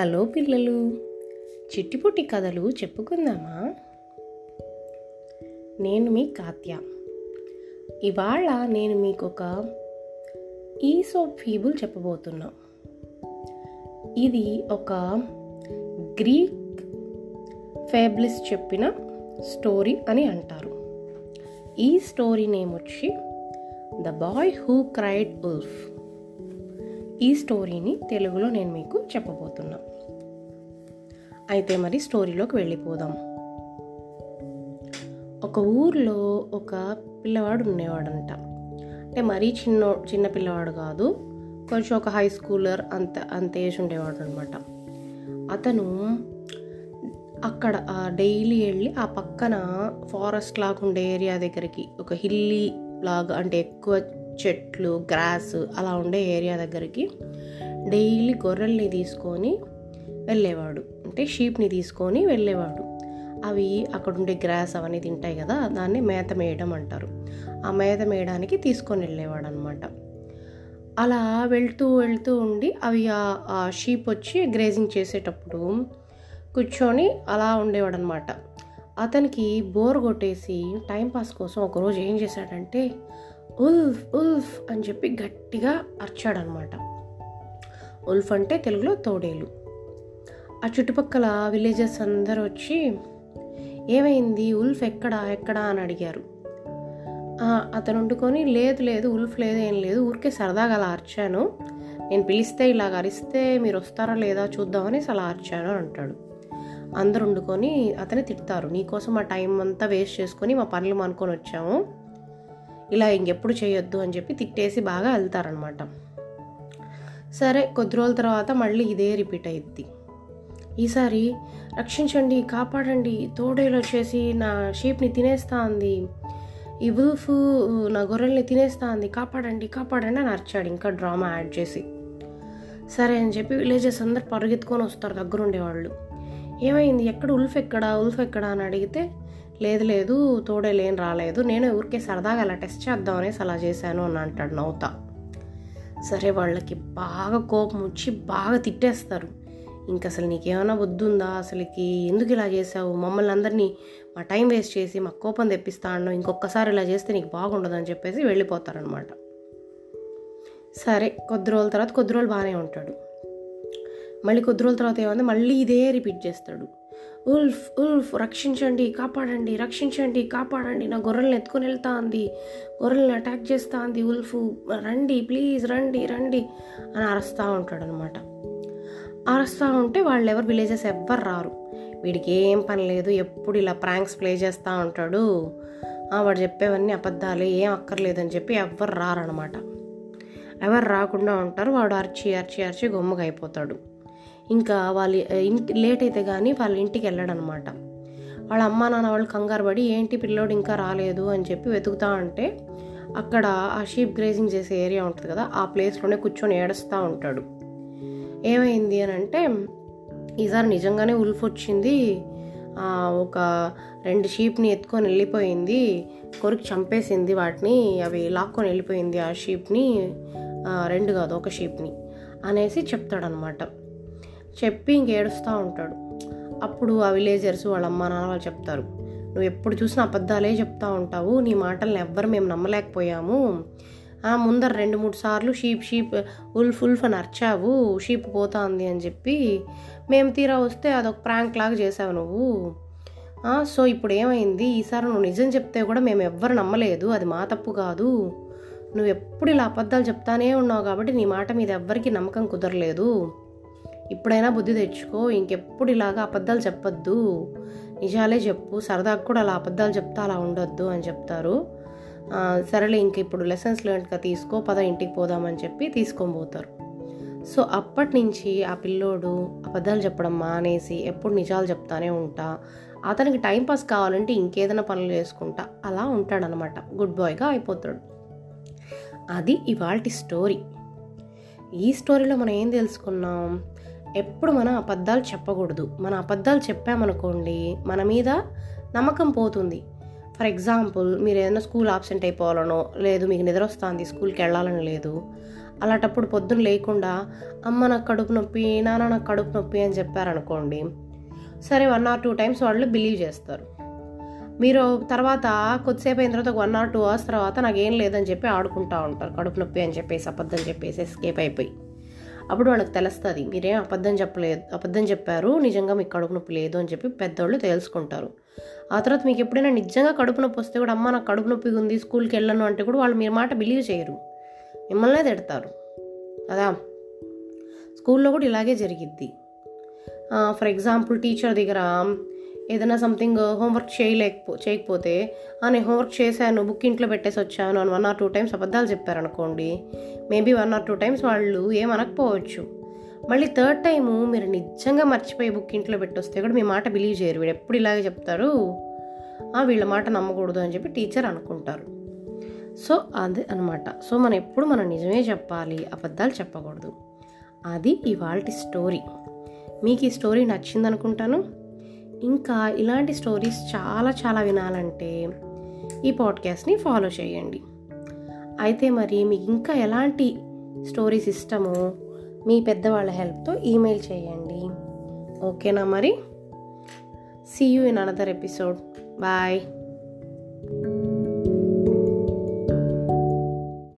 Hello పిల్లలు చిట్టిపుట్టి కథలు చెప్పుకుందామా? నేను మీ కాత్య ఇవాళ నేను మీకు ఒక ఈసోప్ ఫీబుల్ చెప్పబోతున్నా. ఇది ఒక గ్రీక్ ఫేబ్లిస్ చెప్పిన స్టోరీ అని అంటారు. ఈ స్టోరీ నేమ్ వచ్చి the boy who cried wolf. ఈ స్టోరీని తెలుగులో నేను మీకు చెప్పబోతున్నా. అయితే మరి స్టోరీలోకి వెళ్ళిపోదాం. ఒక ఊర్లో ఒక పిల్లవాడు ఉండేవాడంట. అంటే మరీ చిన్న చిన్న పిల్లవాడు కాదు కొంచెం ఒక హై స్కూలర్ అంత అంత ఏజ్ ఉండేవాడు అనమాట అతను అక్కడ డైలీ వెళ్ళి ఆ పక్కన ఫారెస్ట్ లాగా ఉండే ఏరియా దగ్గరికి ఒక హిల్లీ లాగా అంటే ఎక్కువ చెట్లు గ్రాస్ అలా ఉండే ఏరియా దగ్గరికి డైలీ గొర్రెల్ని తీసుకొని వెళ్ళేవాడు. అంటే షీప్ని తీసుకొని వెళ్ళేవాడు. అవి అక్కడ ఉండే గ్రాస్ అవన్నీ తింటాయి కదా దాన్ని మేత మేయడం అంటారు. ఆ మేత మేయడానికి తీసుకొని వెళ్ళేవాడు అనమాట అలా వెళ్తూ వెళ్తూ ఉండి అవి ఆ షీప్ వచ్చి గ్రేజింగ్ చేసేటప్పుడు కూర్చొని అలా ఉండేవాడు అనమాట అతనికి బోర్ కొట్టేసి టైంపాస్ కోసం ఒకరోజు ఏం చేశాడంటే ఉల్ఫ్ ఉల్ఫ్ అని చెప్పి గట్టిగా అరిచాడనమాట. ఉల్ఫ్ అంటే తెలుగులో తోడేలు. ఆ చుట్టుపక్కల విలేజెస్ అందరూ వచ్చి ఏమైంది? ఉల్ఫ్ ఎక్కడా? ఎక్కడా? అని అడిగారు. అతను వండుకొని లేదు లేదు ఉల్ఫ్ లేదు ఏం లేదు ఊరికే సరదాగా అలా అరిచాను. నేను పిలిస్తే ఇలాగ అరిస్తే మీరు వస్తారా లేదా చూద్దామని అలా అరిచాను అని అంటాడు. అందరు వండుకొని అతని తిడతారు. నీకోసం మా టైం అంతా వేస్ట్ చేసుకొని మా పనులు మానుకొని వచ్చాము. ఇలా ఇంకెప్పుడు చేయొద్దు అని చెప్పి తిట్టేసి బాగా వెళ్తారనమాట సరే కొద్ది రోజుల తర్వాత మళ్ళీ ఇదే రిపీట్ అయ్యిద్ది ఈసారి రక్షించండి కాపాడండి తోడేలు వచ్చేసి నా షీప్ని తినేస్తా ఉంది ఈ ఉల్ఫ్ నా గొర్రెల్ని తినేస్తా ఉంది కాపాడండి కాపాడండి అని అరిచాడు ఇంకా డ్రామా యాడ్ చేసి. సరే అని చెప్పి విలేజెస్ అందరు పరుగెత్తుకొని వస్తారు దగ్గరుండేవాళ్ళు ఏమైంది? ఎక్కడ ఉల్ఫ్ ఎక్కడా? ఉల్ఫ్ ఎక్కడా? అని అడిగితే లేదు లేదు తోడేలేం రాలేదు. నేను ఊరికే సరదాగా అలా టెస్ట్ చేద్దాం అనేసి అలా చేశాను అని అంటాడు నవ్వుతా సరే వాళ్ళకి బాగా కోపం వచ్చి బాగా తిట్టేస్తారు. ఇంక అసలు నీకేమైనా బుద్ధి ఉందా అసలుకి ఎందుకు ఇలా చేసావు మమ్మల్ని అందరినీ మా టైం వేస్ట్ చేసి మా కోపం తెప్పిస్తా అన్నావు. ఇంకొకసారి ఇలా చేస్తే నీకు బాగుండదు అని చెప్పేసి వెళ్ళిపోతారనమాట సరే కొద్ది రోజుల తర్వాత కొద్ది రోజులు బాగానే ఉంటాడు. మళ్ళీ కొద్ది రోజుల తర్వాత ఏమంది మళ్ళీ ఇదే రిపీట్ చేస్తాడు. ఉల్ఫ్ ఉల్ఫ్ రక్షించండి కాపాడండి రక్షించండి కాపాడండి. నా గొర్రెల్ని ఎత్తుకొని వెళ్తా ఉంది గొర్రెల్ని అటాక్ చేస్తా ఉంది ఉల్ఫ్. రండి ప్లీజ్ రండి రండి అని అరుస్తూ ఉంటాడు అనమాట అరుస్తూ ఉంటే వాళ్ళు ఎవరు విలేజెస్ ఎవ్వరు రారు. వీడికి ఏం పని లేదు ఎప్పుడు ఇలా ప్రాంక్స్ ప్లే చేస్తూ ఉంటాడు. వాడు చెప్పేవన్నీ అబద్ధాలే ఏం అక్కర్లేదని చెప్పి ఎవ్వరు రారనమాట ఎవరు రాకుండా ఉంటారు వాడు అరిచి అరిచి అరిచి గొమ్మగా అయిపోతాడు. ఇంకా వాళ్ళ ఇంటి లేట్ అయితే కానీ వాళ్ళ ఇంటికి వెళ్ళాడనమాట. వాళ్ళ అమ్మ నాన్న వాళ్ళు కంగారు పడి ఏంటి పిల్లోడు ఇంకా రాలేదు అని చెప్పి వెతుకుతా అంటే అక్కడ ఆ షీప్ గ్రేజింగ్ చేసే ఏరియా ఉంటుంది కదా ఆ ప్లేస్లోనే కూర్చొని ఏడుస్తూ ఉంటాడు. ఏమైంది అని అంటే ఈసారి నిజంగానే ఉల్ఫ్ వచ్చింది. ఒక రెండు షీప్ని ఎత్తుకొని వెళ్ళిపోయింది. కొరికి చంపేసింది వాటిని అవి లాక్కొని వెళ్ళిపోయింది ఆ షీప్ని. రెండు కాదు ఒక షీప్ని అనేసి చెప్తాడనమాట. చెప్పి ఇంకేడుస్తూ ఉంటాడు. అప్పుడు ఆ విలేజర్స్ వాళ్ళ అమ్మ నాన్న వాళ్ళు చెప్తారు నువ్వు ఎప్పుడు చూసినా అబద్ధాలే చెప్తా ఉంటావు నీ మాటలను ఎవ్వరు మేము నమ్మలేకపోయాము. ముందర రెండు మూడు సార్లు షీప్ షీప్ ఉల్ఫ్ ఉల్ఫ్ అని అర్చావు షీప్ పోతుంది అని చెప్పి మేము తీరా వస్తే అదొక ప్రాంక్ లాగా చేసావు నువ్వు. సో ఇప్పుడు ఏమైంది? ఈసారి నువ్వు నిజం చెప్తే కూడా మేము ఎవ్వరు నమ్మలేదు అది మా తప్పు కాదు. నువ్వు ఎప్పుడు ఇలా అబద్ధాలు చెప్తానే ఉన్నావు కాబట్టి నీ మాట మీద ఎవ్వరికీ నమ్మకం కుదరలేదు. ఇప్పుడైనా బుద్ధి తెచ్చుకో ఇంకెప్పుడు ఇలాగా అబద్ధాలు చెప్పొద్దు. నిజాలే చెప్పు సరదాగా కూడా అలా అబద్ధాలు చెప్తా అలా ఉండొద్దు అని చెప్తారు. సరేలే ఇంక ఇప్పుడు లెసన్స్ లెర్న్గా తీసుకో పద ఇంటికి పోదామని చెప్పి తీసుకొని పోతారు. సో అప్పటి నుంచి ఆ పిల్లోడు అబద్ధాలు చెప్పడం మానేసి ఎప్పుడు నిజాలు చెప్తానే ఉంటా. అతనికి టైంపాస్ కావాలంటే ఇంకేదైనా పనులు చేసుకుంటా. అలా ఉంటాడనమాట. గుడ్ బాయ్గా అయిపోతాడు. అది ఇవాళ స్టోరీ ఈ స్టోరీలో మనం ఏం తెలుసుకున్నాం? ఎప్పుడు మనం అబద్ధాలు చెప్పకూడదు. మన అబద్ధాలు చెప్పామనుకోండి మన మీద నమ్మకం పోతుంది. ఫర్ ఎగ్జాంపుల్ మీరు ఏదైనా స్కూల్ ఆబ్సెంట్ అయిపోవాలనో లేదు మీకు నిద్ర వస్తుంది స్కూల్కి వెళ్ళాలని లేదు అలాంటప్పుడు పొద్దున్న లేకుండా అమ్మ నాకు కడుపు నొప్పి నాన్న నాకు కడుపు నొప్పి అని చెప్పారనుకోండి సరే వన్ ఆర్ టూ టైమ్స్ వాళ్ళు బిలీవ్ చేస్తారు. మీరు తర్వాత కొద్దిసేపు అయిన తర్వాత వన్ ఆర్ టూ అవర్స్ తర్వాత నాకు ఏం లేదని చెప్పి ఆడుకుంటూ ఉంటారు కడుపు నొప్పి అని చెప్పేసి అబద్ధం చెప్పేసి ఎస్కేప్ అయిపోయి. అప్పుడు వాళ్ళకి తెలుస్తుంది మీరేం అబద్ధం చెప్పలేదు అబద్ధం చెప్పారు నిజంగా మీకు కడుపు నొప్పి లేదు అని చెప్పి పెద్దోళ్ళు తెలుసుకుంటారు. ఆ తర్వాత మీకు ఎప్పుడైనా నిజంగా కడుపు నొప్పి వస్తే కూడా అమ్మ నాకు కడుపు నొప్పి ఉంది స్కూల్కి వెళ్ళను అంటే కూడా వాళ్ళు మీ మాట బిలీవ్ చేయరు. మిమ్మల్నే తిడతారు. కదా? స్కూల్లో కూడా ఇలాగే జరిగిద్ది. ఫర్ ఎగ్జాంపుల్ టీచర్ దగ్గర ఏదైనా సంథింగ్ హోంవర్క్ uh, చేయలేకపో చేయకపోతే "ఆ, నేను హోంవర్క్ చేశాను బుక్ ఇంట్లో పెట్టేసి వచ్చాను అని వన్ ఆర్ టూ టైమ్స్ అబద్ధాలు చెప్పారనుకోండి maybe one or two times వాళ్ళు ఏమనకపోవచ్చు మళ్ళీ థర్డ్ టైము మీరు నిజంగా మర్చిపోయి బుక్ ఇంట్లో పెట్టొస్తే కూడా మీ మాట బిలీవ్ చేయరు. వీడు ఎప్పుడు ఇలాగే చెప్తారు? "ఆ, వీళ్ళ మాట నమ్మకూడదు అని చెప్పి టీచర్ అనుకుంటారు. సో అది అనమాట సో మనం ఎప్పుడు మనం నిజమే చెప్పాలి అబద్ధాలు చెప్పకూడదు. అది ఇవాళ స్టోరీ మీకు ఈ స్టోరీ నచ్చింది అనుకుంటాను ఇంకా ఇలాంటి స్టోరీస్ చాలా చాలా వినాలంటే ఈ పాడ్కాస్ట్ని ఫాలో చేయండి. అయితే మరి మీకు ఇంకా ఎలాంటి స్టోరీస్ ఇష్టమో మీ పెద్దవాళ్ళ హెల్ప్తో ఈమెయిల్ చేయండి. ఓకేనా మరి? See you in another episode bye